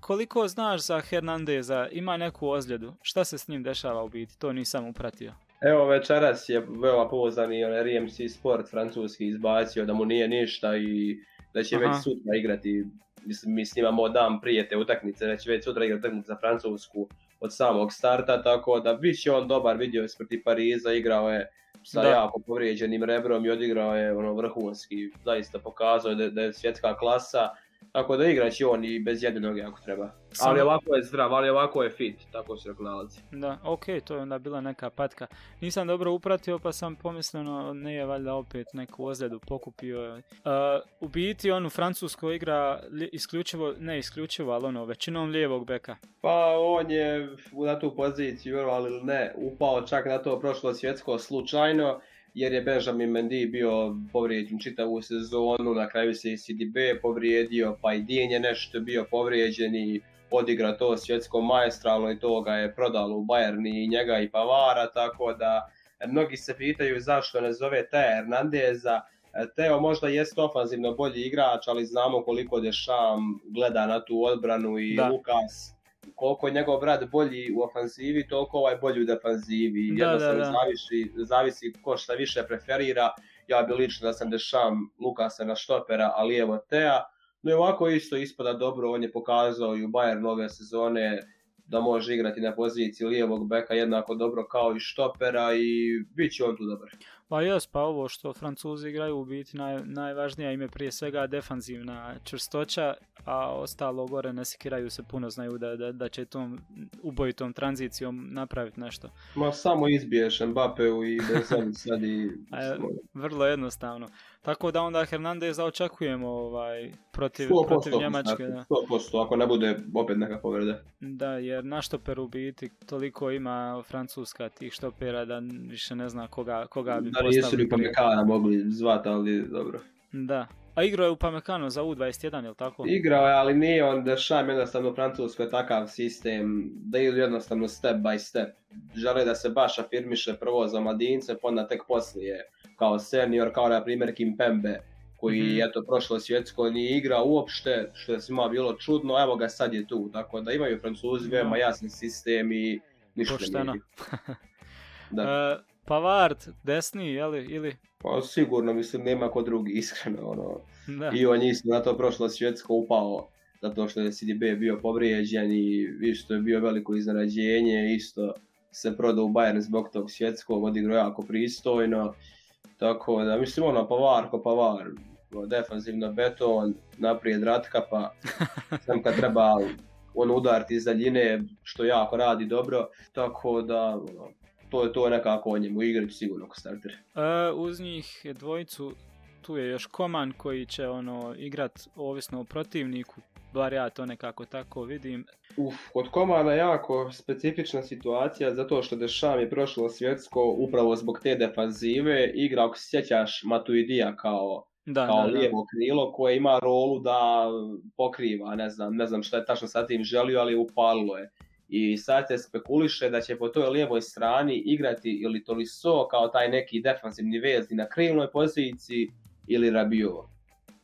koliko znaš za Hernandeza, ima neku ozljedu, šta se s njim dešava u biti, to nisam upratio. Evo večeras je veoma pouzani RMC Sport francuski izbacio da mu nije ništa i da će Aha. već sutra igrati, mislim, mi snimamo dan prije te utakmice, da će već sutra igrati utakmicu za Francusku od samog starta, tako da bit će on dobar, vidio je protiv Pariza, igrao je sa da. jako povrijeđenim rebrom i odigrao je ono vrhunski, zaista pokazao da, da je svjetska klasa Tako da igraće on i bez jedne noge ako treba. Ali ovako je zdrav, ali ovako je fit, tako se nalazi. Da, ok, to je onda bila neka patka. Nisam dobro upratio pa sam pomisleno ne je valjda opet neku ozljedu pokupio. Uh, u biti on u Francuskoj igra isključivo, ne isključivo, ali ono, većinom lijevog beka. Pa on je na tu poziciju, ali ne, upao čak na to prošlo svjetsko slučajno jer je Benjamin Mendy bio povrijeđen čitavu sezonu, na kraju se i CDB povrijedio, pa i Dijen je nešto bio povrijeđen i odigra to svjetsko majestralno i to ga je prodalo u Bayern i njega i Pavara, tako da mnogi se pitaju zašto ne zove Te Hernandeza. Teo možda jest ofanzivno bolji igrač, ali znamo koliko Dešam gleda na tu odbranu i da. Lukas koliko je njegov brat bolji u ofanzivi, toliko ovaj bolji u defanzivi. Jednostavno zavisi, zavisi ko šta više preferira. Ja bi lično da sam dešam Lukasa na štopera, a lijevo Tea. No i ovako isto ispada dobro, on je pokazao i u Bayern ove sezone da može igrati na poziciji lijevog beka jednako dobro kao i štopera i bit će on tu dobar. Pa jes, pa ovo što Francuzi igraju u biti naj, najvažnija im je prije svega defanzivna čvrstoća, a ostalo gore ne sikiraju se puno, znaju da, da, da će tom ubojitom tranzicijom napraviti nešto. Ma samo izbiješ Mbappeu i Benzema sad i... vrlo jednostavno. Tako da onda Hernandeza očekujemo ovaj, protiv, protiv Njemačke. Da. 100%, ako ne bude opet neka povreda. Da, jer na štoperu biti toliko ima Francuska tih štopera da više ne zna koga, koga bi da, postavili. Da nisu ni Pamekana mogli zvati, ali dobro. Da. A igrao je u Pamekano za U21, je li tako? Igrao je, ali nije on da šajem jednostavno Francusko je takav sistem da idu jednostavno step by step. Žele da se baš afirmiše prvo za mladince, pa onda tek poslije kao senior, kao na primjer Kim Pembe, koji mm-hmm. eto prošlo svjetsko nije igrao uopšte, što je svima bilo čudno, evo ga sad je tu, tako da imaju Francuzi veoma jasan sistem i ništa Pošteno. da. Uh, Pavard, desni, jeli, ili? Pa sigurno, mislim, nema ko drugi, iskreno, ono. Da. I on isto na to prošlo svjetsko upao, zato što je CDB bio povrijeđen i isto je bio veliko iznenađenje, isto se prodao u Bayern zbog tog svjetskog, odigrao jako pristojno. Tako da, mislim, ono, pavar ko pavar, defanzivno beton, naprijed ratka, pa sam kad treba on udariti iz daljine, što jako radi dobro, tako da, ono, to je to nekako o njemu igri sigurno ko starter. E, uz njih dvojicu tu je još Koman koji će ono igrat ovisno o protivniku, bar ja to nekako tako vidim. Uf, kod Komana jako specifična situacija zato što Dešam je prošlo svjetsko upravo zbog te defanzive, igra ako se sjećaš Matuidija kao da, kao da, lijevo krilo koje ima rolu da pokriva, ne znam, ne znam šta je tačno sa tim želio, ali upalilo je. I sad se spekuliše da će po toj lijevoj strani igrati ili Tolisso kao taj neki defansivni vezni na krilnoj poziciji ili Rabio.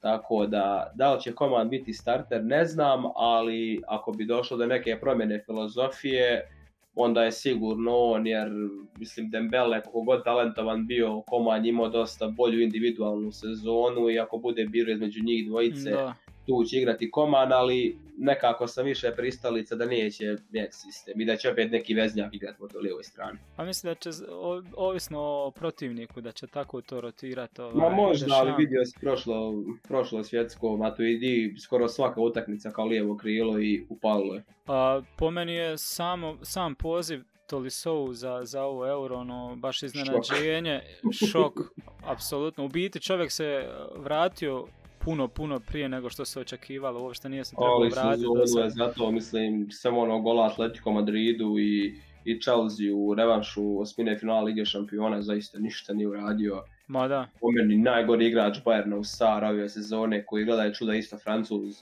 Tako da, da li će Koman biti starter, ne znam, ali ako bi došlo do neke promjene filozofije, onda je sigurno on, jer mislim Dembele, koliko god talentovan bio, Koman imao dosta bolju individualnu sezonu i ako bude biro između njih dvojice, da tu će igrati Koman, ali nekako sam više pristalica da neće mijenjati sistem i da će opet neki veznjak igrati po lijevoj strani. A mislim da će, o, ovisno o protivniku, da će tako to rotirati. Ovaj, Ma možda, ali vidio si prošlo, prošlo svjetsko Matuidi, skoro svaka utakmica kao lijevo krilo i upalo je. A, po meni je samo, sam poziv Tolisou za, za ovo euro, ono, baš iznenađenje, šok, šok apsolutno. U biti čovjek se vratio puno, puno prije nego što se očekivalo, uopšte nije se trebalo vratiti. Ali se... zato, mislim, samo ono gola Atletico Madridu i, i Chelsea u revanšu osmine finala Lige šampiona zaista ništa nije uradio. Ma da. Po meni najgori igrač Bayerna u Sar ove sezone koji gleda je čuda isto Francuz.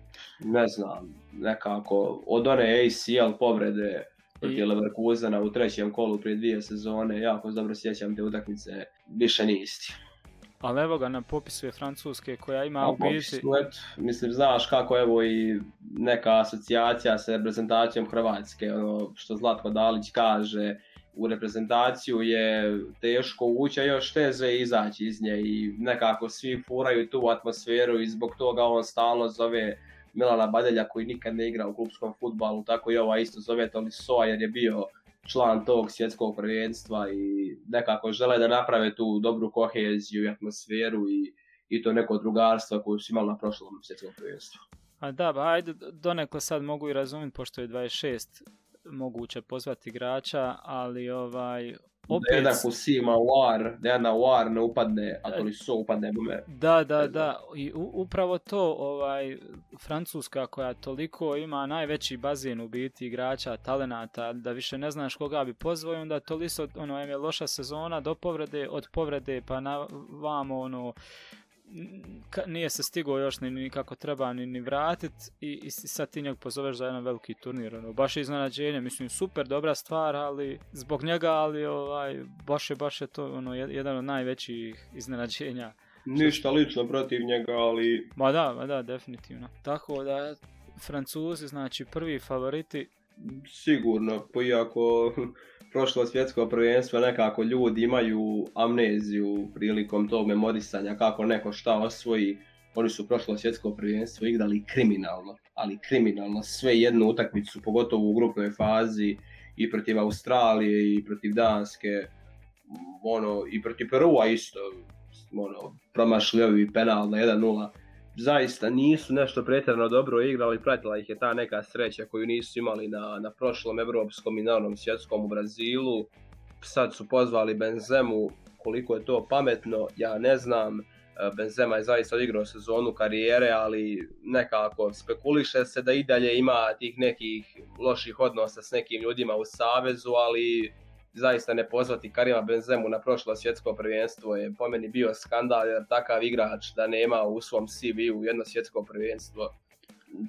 ne znam, nekako, od one ACL povrede protiv I... Leverkusena u trećem kolu prije dvije sezone, jako dobro sjećam te utakmice, više nije isti. Ali evo ga na popisu je Francuske koja ima u biti... Mislim, znaš kako evo i neka asocijacija sa reprezentacijom Hrvatske, ono što Zlatko Dalić kaže, u reprezentaciju je teško ući, a još teže izaći iz nje i nekako svi furaju tu atmosferu i zbog toga on stalno zove Milana Badelja koji nikad ne igra u klubskom futbalu, tako i ova isto zove Tolisoa jer je bio član tog svjetskog prvenstva i nekako žele da naprave tu dobru koheziju i atmosferu i, i to neko drugarstvo koje su imali na prošlom svjetskom prvenstvu. A da, ba, ajde, donekle sad mogu i razumjeti, pošto je 26 moguće pozvati igrača, ali ovaj, opet... Da jedan ima war, da jedna war ne upadne, ako li so upadne bume. Da, da, da, i upravo to, ovaj, Francuska koja toliko ima najveći bazen u biti igrača, talenata, da više ne znaš koga bi pozvao, onda to listo, ono, je loša sezona do povrede, od povrede pa na vamo, ono, nije se stigao još ni, ni kako treba ni, ni vratit i, i sad ti njeg pozoveš za jedan veliki turnir. Ono, baš je iznenađenje, mislim super, dobra stvar, ali zbog njega, ali ovaj, baš je, baš je to ono, jedan od najvećih iznenađenja. Ništa lično protiv njega, ali... Ma da, ma da, definitivno. Tako da, Francuzi, znači prvi favoriti. Sigurno, iako prošlo svjetsko prvenstvo nekako ljudi imaju amneziju prilikom tog memorisanja kako neko šta osvoji. Oni su prošlo svjetsko prvenstvo igrali kriminalno, ali kriminalno sve jednu utakmicu, pogotovo u grupnoj fazi i protiv Australije i protiv Danske, ono, i protiv Perua isto, ono, promašli penal na 1-0 zaista nisu nešto pretjerano dobro igrali, pratila ih je ta neka sreća koju nisu imali na, na prošlom evropskom i na svjetskom u Brazilu. Sad su pozvali Benzemu, koliko je to pametno, ja ne znam. E, Benzema je zaista odigrao sezonu karijere, ali nekako spekuliše se da i dalje ima tih nekih loših odnosa s nekim ljudima u savezu, ali zaista ne pozvati Karima Benzemu na prošlo svjetsko prvenstvo je po meni bio skandal jer takav igrač da nema u svom CV-u jedno svjetsko prvenstvo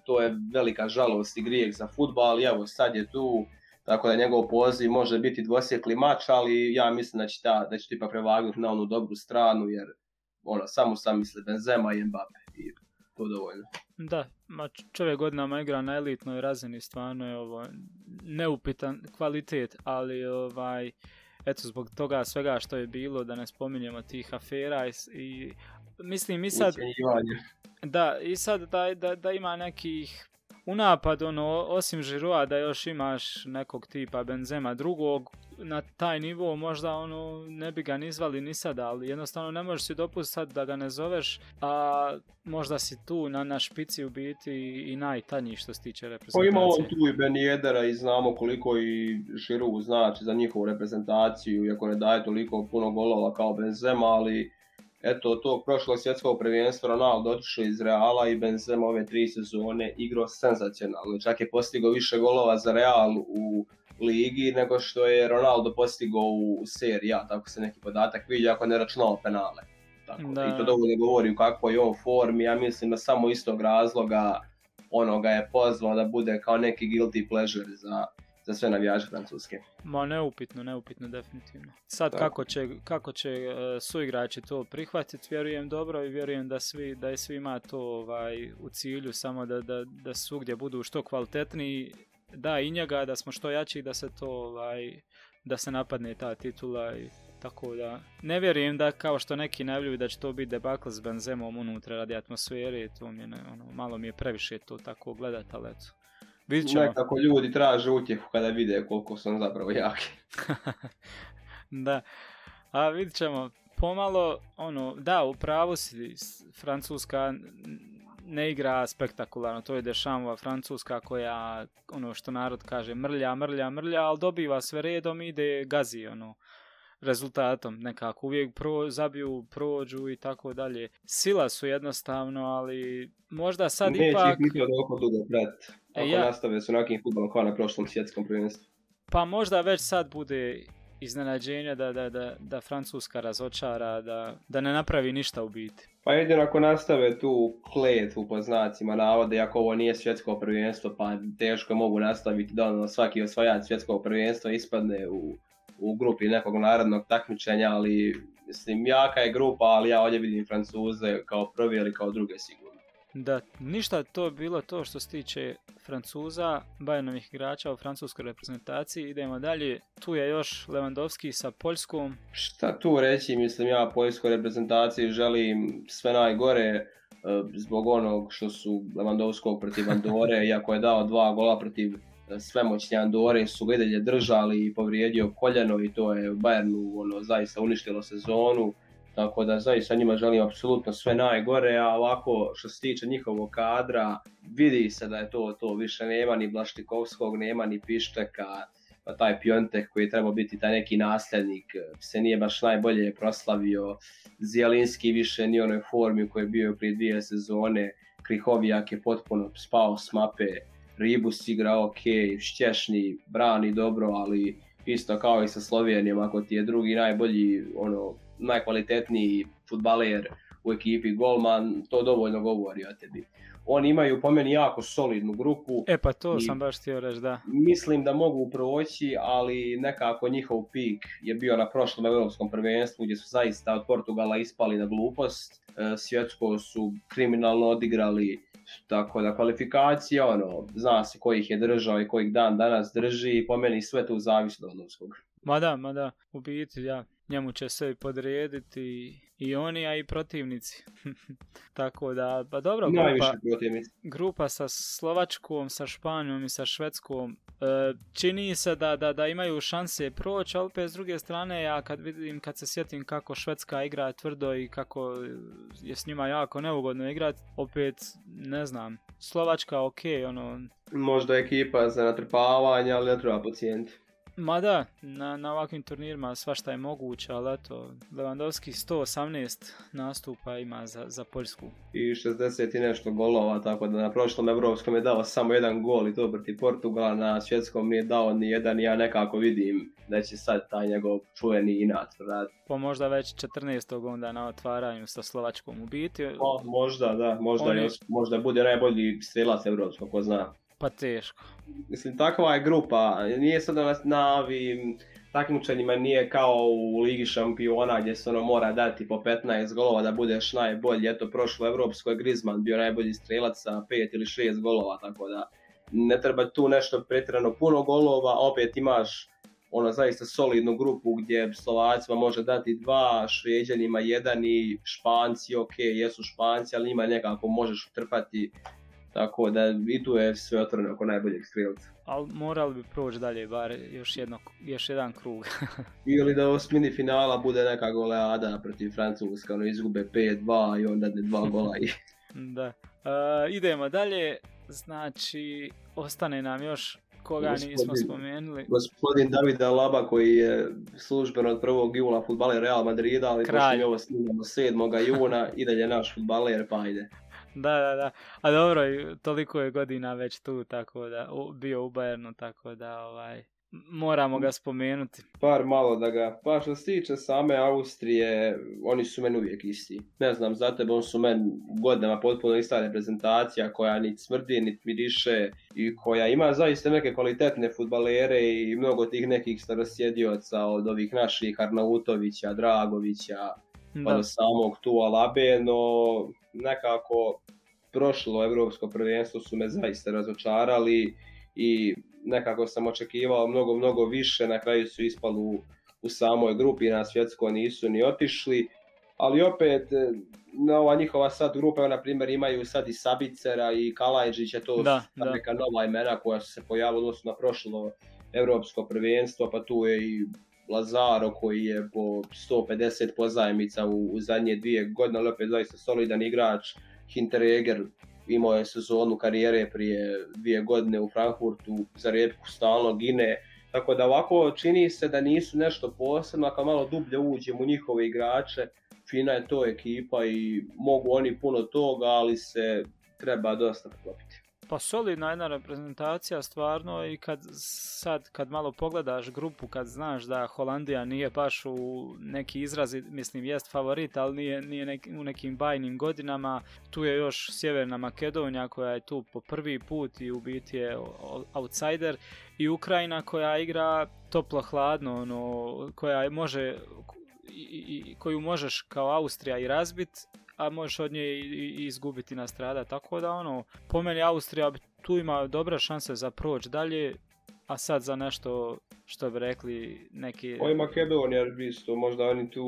to je velika žalost i grijeh za futbal, ali evo sad je tu tako da njegov poziv može biti dvosjekli mač, ali ja mislim da će, ta, da će tipa prevagnuti na onu dobru stranu jer ono, samo sam misli Benzema i Mbappe. I to dovoljno. Da, ma čovjek godinama igra na elitnoj razini, stvarno je ovo neupitan kvalitet, ali ovaj, eto zbog toga svega što je bilo, da ne spominjemo tih afera i, i mislim i sad... Da, i sad da, da, da ima nekih u napad, ono, osim Žirua da još imaš nekog tipa Benzema drugog, na taj nivo možda ono ne bi ga ni zvali ni sada, ali jednostavno ne možeš si dopustiti da ga ne zoveš, a možda si tu na, na špici u biti i najtanji što se tiče reprezentacije. Ima on tu i Ben Jedera i znamo koliko i Žiru znači za njihovu reprezentaciju, iako ne daje toliko puno golova kao Benzema, ali eto, tog prošlog svjetskog prvenstva Ronaldo otišao iz Reala i Benzema ove tri sezone igrao senzacionalno. Čak je postigao više golova za Real u ligi nego što je Ronaldo postigao u seriji, ja, tako se neki podatak vidi ako ne računao penale. Tako, I to dovoljno govori u kakvoj je on formi, ja mislim da samo istog razloga ono ga je pozvao da bude kao neki guilty pleasure za, za sve navijače Francuske. Ma neupitno, neupitno definitivno. Sad kako će, kako će uh, suigrači to prihvatiti, vjerujem dobro i vjerujem da svi da je svima to ovaj u cilju samo da, da, da svugdje budu što kvalitetniji da i njega da smo što jači da se to ovaj da se napadne ta titula i tako da ne vjerujem da kao što neki najavljuju da će to biti debakl s Benzemom unutra radi atmosfere to mi je ono, malo mi je previše to tako gledat ali eto Vidit ćemo. Nekako ljudi traže utjehu kada vide koliko sam zapravo jaki. da, a vidit ćemo pomalo, ono, da, u pravu si, Francuska ne igra spektakularno, to je Dešamova Francuska koja, ono što narod kaže, mrlja, mrlja, mrlja, ali dobiva sve redom, ide gazi, ono, rezultatom nekako, uvijek pro, zabiju, prođu i tako dalje. Sila su jednostavno, ali možda sad Neće ipak... Neće od dugo prat, e, ako ja... nastave s onakim futbolom kao na prošlom svjetskom prvenstvu. Pa možda već sad bude iznenađenja da, da, da, da Francuska razočara, da, da ne napravi ništa u biti. Pa jedino ako nastave tu kletvu po znacima navode, ako ovo nije svjetsko prvenstvo, pa teško mogu nastaviti da ono svaki osvajač svjetskog prvenstva ispadne u, u grupi nekog narodnog takmičenja, ali mislim jaka je grupa, ali ja ovdje vidim Francuze kao prvi ili kao druge sigurno. Da, ništa to bilo to što se tiče Francuza, Bajanovih igrača u francuskoj reprezentaciji. Idemo dalje, tu je još Lewandowski sa Poljskom. Šta tu reći, mislim ja Poljskoj reprezentaciji želim sve najgore e, zbog onog što su Lewandowskog protiv Andore, iako je dao dva gola protiv e, svemoćnje Andore, su ga držali i povrijedio koljeno i to je Bayernu ono, zaista uništilo sezonu Tako da zaista njima želim apsolutno sve najgore, a ovako što se tiče njihovog kadra, vidi se da je to to, više nema ni Blaštikovskog, nema ni Pišteka, pa taj Piontek koji je trebao biti taj neki nasljednik se nije baš najbolje proslavio, Zijelinski više ni onoj formi u kojoj je bio prije dvije sezone, Krihovijak je potpuno spao s mape, Ribus igra ok, Šćešni brani dobro, ali isto kao i sa Slovenijom, ako ti je drugi najbolji, ono, najkvalitetniji futbaler u ekipi golman, to dovoljno govori o tebi. Oni imaju po meni jako solidnu grupu. E pa to sam baš htio reći, da. Mislim da mogu proći, ali nekako njihov pik je bio na prošlom europskom prvenstvu gdje su zaista od Portugala ispali na glupost. E, svjetsko su kriminalno odigrali tako da kvalifikacija, ono, zna se koji ih je držao i kojih dan danas drži i po meni sve tu zavisi od Novskog. Ma da, ma da, u biti, ja, njemu će se podrediti i oni, a i protivnici. Tako da, pa dobro, grupa, grupa sa Slovačkom, sa Španjom i sa Švedskom, e, čini se da, da, da imaju šanse proći, ali opet s druge strane, ja kad vidim, kad se sjetim kako Švedska igra tvrdo i kako je s njima jako neugodno igrati, opet, ne znam, Slovačka ok, ono... Možda ekipa za natrpavanje, ali ne treba pacijenti. Ma da, na, na ovakvim turnirima svašta je moguće, ali eto, Lewandowski 118 nastupa ima za, za Poljsku. I 60 i nešto golova, tako da na prošlom Evropskom je dao samo jedan gol i to protiv Portugala, na svjetskom nije dao ni jedan ja nekako vidim da će sad taj njegov čuveni inat raditi. Pa možda već 14. onda na otvaranju sa Slovačkom u biti. Pa, možda, da, možda, Oni... možda bude najbolji strelac Evropskog, ko zna. Pa teško. Mislim, takva je grupa. Nije sad na, na ovim takmičenjima nije kao u Ligi šampiona gdje se ono mora dati po 15 golova da budeš najbolji. Eto, prošlo Evropsko je Griezmann bio najbolji strelac sa 5 ili 6 golova, tako da ne treba tu nešto pretjerano puno golova, opet imaš ono zaista solidnu grupu gdje Slovacima može dati dva, Šveđanima jedan i Španci, ok, jesu Španci, ali njima nekako možeš trpati tako da i tu je sve otvoreno oko najboljeg strelca. Ali morali bi proći dalje bar još, jedno, još jedan krug. Ili da osmini finala bude neka goleada protiv Francuska, ono izgube 5-2 i onda ne dva gola i... da. Uh, idemo dalje, znači ostane nam još koga gospodin, nismo spomenuli. Gospodin David Alaba koji je službeno od 1. jula futbaler Real Madrida, ali Kralj. pošto ovo snimamo 7. juna i dalje naš futbaler, pa ide. Da, da, da. A dobro, toliko je godina već tu, tako da, bio u Bayernu, tako da, ovaj, moramo ga spomenuti. Par malo da ga, pa što se tiče same Austrije, oni su meni uvijek isti. Ne znam, za tebe on su meni godinama potpuno ista reprezentacija koja niti smrdi, niti miriše i koja ima zaista neke kvalitetne futbalere i mnogo tih nekih starosjedioca od ovih naših Arnautovića, Dragovića, pa do samog tu Alabe, no nekako prošlo evropsko prvenstvo su me zaista razočarali i nekako sam očekivao mnogo, mnogo više, na kraju su ispali u, u samoj grupi, na svjetsko nisu ni otišli, ali opet e, na ova njihova sad grupa, na primjer imaju sad i Sabicera i Kalajđića, to da, su da. neka nova imena koja su se pojavila odnosno na prošlo evropsko prvenstvo, pa tu je i Lazaro koji je po 150 pozajmica u, u zadnje dvije godine, ali opet zaista solidan igrač. Hinteregger imao je sezonu karijere prije dvije godine u Frankfurtu, za repku stalno gine. Tako da ovako čini se da nisu nešto posebno, ako malo dublje uđem u njihove igrače, fina je to ekipa i mogu oni puno toga, ali se treba dosta poklopiti. Pa solidna jedna reprezentacija stvarno i kad sad kad malo pogledaš grupu kad znaš da Holandija nije baš u neki izrazi, mislim jest favorit, ali nije, nije u nekim bajnim godinama. Tu je još Sjeverna Makedonija koja je tu po prvi put i u biti je outsider i Ukrajina koja igra toplo hladno, ono, koja može i, i, koju možeš kao Austrija i razbit, a možeš od nje i, izgubiti na strada. Tako da ono, po meni Austrija tu ima dobre šanse za proć dalje, a sad za nešto što bi rekli neki... Je Makedonija isto, možda oni tu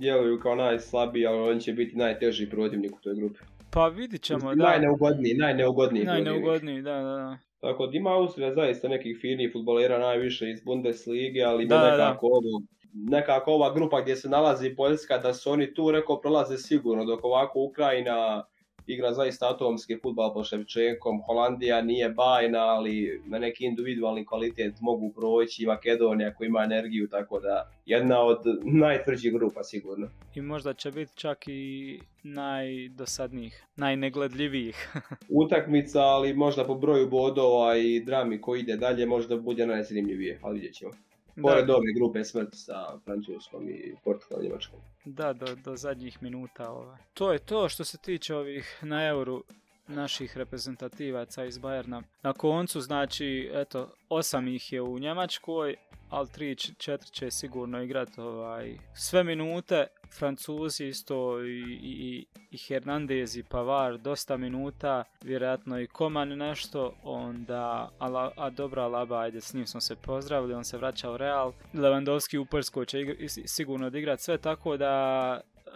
djeluju kao najslabiji, ali oni će biti najteži protivnik u toj grupi. Pa vidit ćemo, da. Najneugodniji, najneugodniji. Najneugodniji, da, da, da. Tako da ima Austrija zaista nekih finih futbolera najviše iz Bundeslige, ali da, nekako ovo nekako ova grupa gdje se nalazi Poljska, da su oni tu rekao prolaze sigurno, dok ovako Ukrajina igra zaista atomski futbal po Ševčenkom, Holandija nije bajna, ali na neki individualni kvalitet mogu proći, Makedonija koja ima energiju, tako da jedna od najtvrđih grupa sigurno. I možda će biti čak i najdosadnijih, najnegledljivijih. Utakmica, ali možda po broju bodova i drami koji ide dalje, možda bude najzanimljivije, ali vidjet ćemo. Pored ove grupe smrti sa Francuskom i Portugalom Njemačkom. Da, do, do zadnjih minuta. Ovaj. To je to što se tiče ovih na euru naših reprezentativaca iz Bajerna. Na koncu, znači, eto, osam ih je u Njemačkoj, ali 3-4 će sigurno igrati ovaj, sve minute. Francuzi isto i, i, i Hernandez i Pavar dosta minuta, vjerojatno i Koman nešto, onda, a, a dobra Alaba, ajde s njim smo se pozdravili, on se vraća u Real. Lewandowski u Poljskoj će sigurno odigrati sve, tako da e,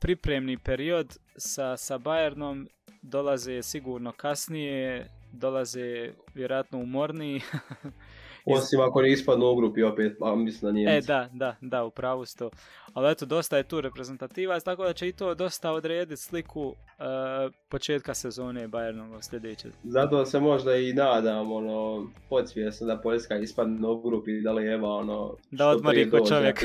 pripremni period sa, sa Bayernom dolaze sigurno kasnije, dolaze vjerojatno umorniji Osim ako ne ispadnu u grupi opet, a mislim da nije. E, da, da, da, upravo sto. Ali eto, dosta je tu reprezentativac, tako da će i to dosta odrediti sliku uh, početka sezone Bayernog sljedeće. Zato se možda i nadam, ono, podsvjesno da Poljska ispadne u grupi, da li Eva, ono... Da odmori ko čovjek.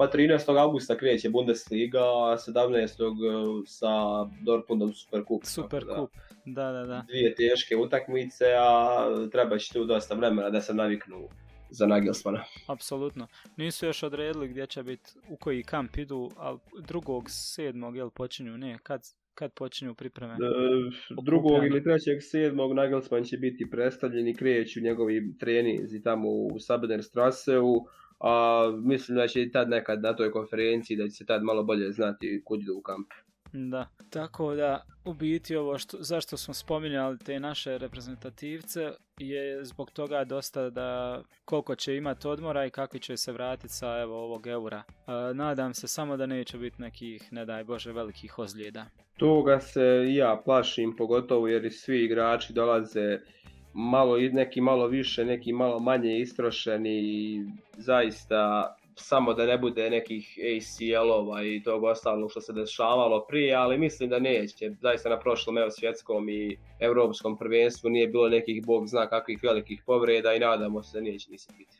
Pa 13. augusta kreće Bundesliga, a 17. E, sa Dortmundom Superkup. Superkup, da. da, da, Dvije teške utakmice, a treba će tu dosta vremena da se naviknu za Nagelsmana. Apsolutno. Nisu još odredili gdje će biti, u koji kamp idu, ali drugog, sedmog, jel počinju, ne, kad, kad počinju pripreme? drugog ili trećeg, sedmog Nagelsman će biti predstavljen i kreću njegovi trenizi tamo u Sabener Strasseu a mislim da će i tad nekad na toj konferenciji da će se tad malo bolje znati kud idu u kamp. Da, tako da u biti ovo što, zašto smo spominjali te naše reprezentativce je zbog toga dosta da koliko će imati odmora i kakvi će se vratiti sa evo ovog eura. nadam se samo da neće biti nekih, ne daj Bože, velikih ozljeda. Toga se i ja plašim, pogotovo jer svi igrači dolaze malo neki malo više, neki malo manje istrošeni i zaista samo da ne bude nekih ACL-ova i tog ostalog što se dešavalo prije, ali mislim da neće. Zaista na prošlom evo, svjetskom i europskom prvenstvu nije bilo nekih bog zna kakvih velikih povreda i nadamo se da neće nisi biti.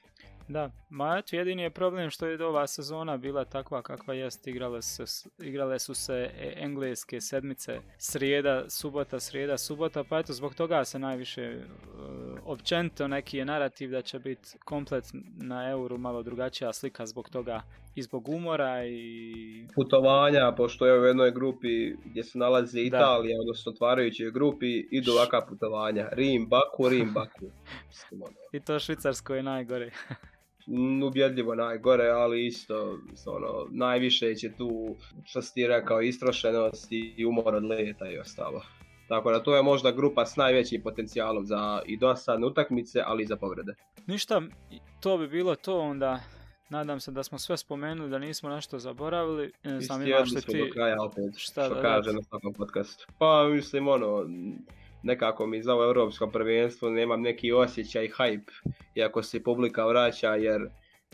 Da, ma eto, jedini je problem što je ova sezona bila takva kakva jest, igrale, se, igrale su se e, engleske sedmice, srijeda, subota, srijeda, subota, pa eto, zbog toga se najviše uh, općenito neki je narativ da će biti komplet na euru malo drugačija slika zbog toga i zbog umora i... Putovanja, pošto je u jednoj grupi gdje se nalazi Italija, da. odnosno otvarajućoj grupi, idu ovakva putovanja. Rim, Baku, Rim, Baku. I to Švicarsko je najgore. Ubjedljivo najgore, ali isto ono, najviše će tu, što si ti rekao, istrošenost i umor od leta i ostalo. Tako da to je možda grupa s najvećim potencijalom za i dosadne utakmice, ali i za povrede. Ništa, to bi bilo to onda. Nadam se da smo sve spomenuli, da nismo nešto zaboravili. Ne znam, imaš li ti... do kraja opet, šta što kaže na svakom podcastu. Pa mislim ono, nekako mi za ovo europsko prvenstvo nemam neki osjećaj hype, iako se publika vraća, jer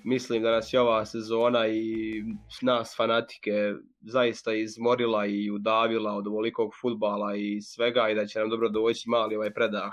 mislim da nas je ova sezona i nas fanatike zaista izmorila i udavila od ovolikog futbala i svega i da će nam dobro doći mali ovaj predah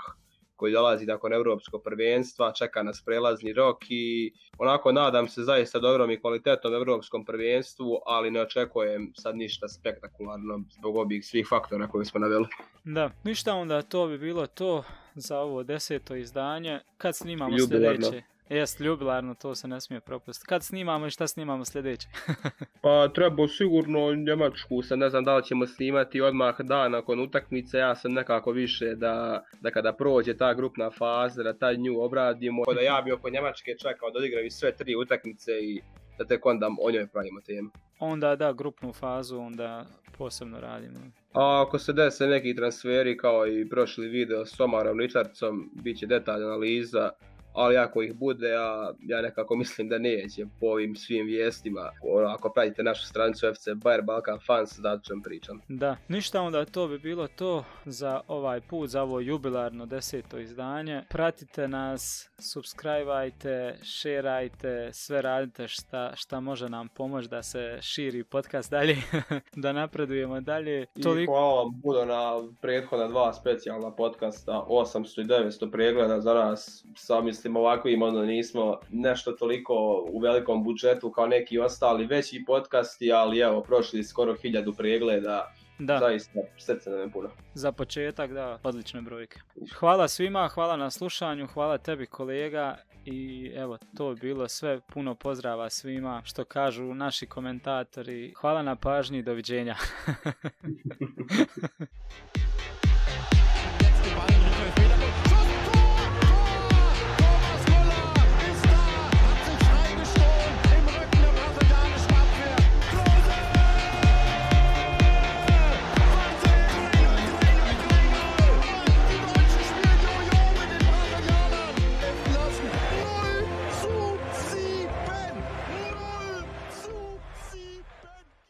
koji dolazi nakon europskog prvenstva, čeka nas prelazni rok i onako nadam se zaista dobrom i kvalitetnom europskom prvenstvu, ali ne očekujem sad ništa spektakularno zbog ovih svih faktora koje smo naveli. Da, ništa onda to bi bilo to za ovo deseto izdanje. Kad snimamo sljedeće? Jest, ljubilarno, to se ne smije propustiti. Kad snimamo i šta snimamo sljedeće? pa treba sigurno Njemačku, sad ne znam da li ćemo snimati odmah dan nakon utakmice, ja sam nekako više da, da kada prođe ta grupna faza, da taj nju obradimo. Da ja bi oko Njemačke čekao da odigraju sve tri utakmice i da tek onda o njoj pravimo temu. Onda da, grupnu fazu, onda posebno radimo. A ako se dese neki transferi kao i prošli video s Omarom Richardsom, bit će detaljna analiza ali ako ih bude, a ja nekako mislim da neće po ovim svim vijestima. Ono, ako pratite našu stranicu FC Bayer Balkan Fans, da ću pričam. Da, ništa onda to bi bilo to za ovaj put, za ovo jubilarno deseto izdanje. Pratite nas, subscribeajte, šerajte, sve radite šta, šta može nam pomoći da se širi podcast dalje, da napredujemo dalje. I Toliko... hvala vam budu na prethodna dva specijalna podcasta, 800 i 900 pregleda za nas, sa mislim ovakvim, ono nismo nešto toliko u velikom budžetu kao neki ostali veći podcasti, ali evo, prošli skoro hiljadu pregleda, da. Zaista, srce nam je puno. Za početak, da, odlične brojke. Hvala svima, hvala na slušanju, hvala tebi kolega i evo, to je bilo sve. Puno pozdrava svima što kažu naši komentatori. Hvala na pažnji i doviđenja.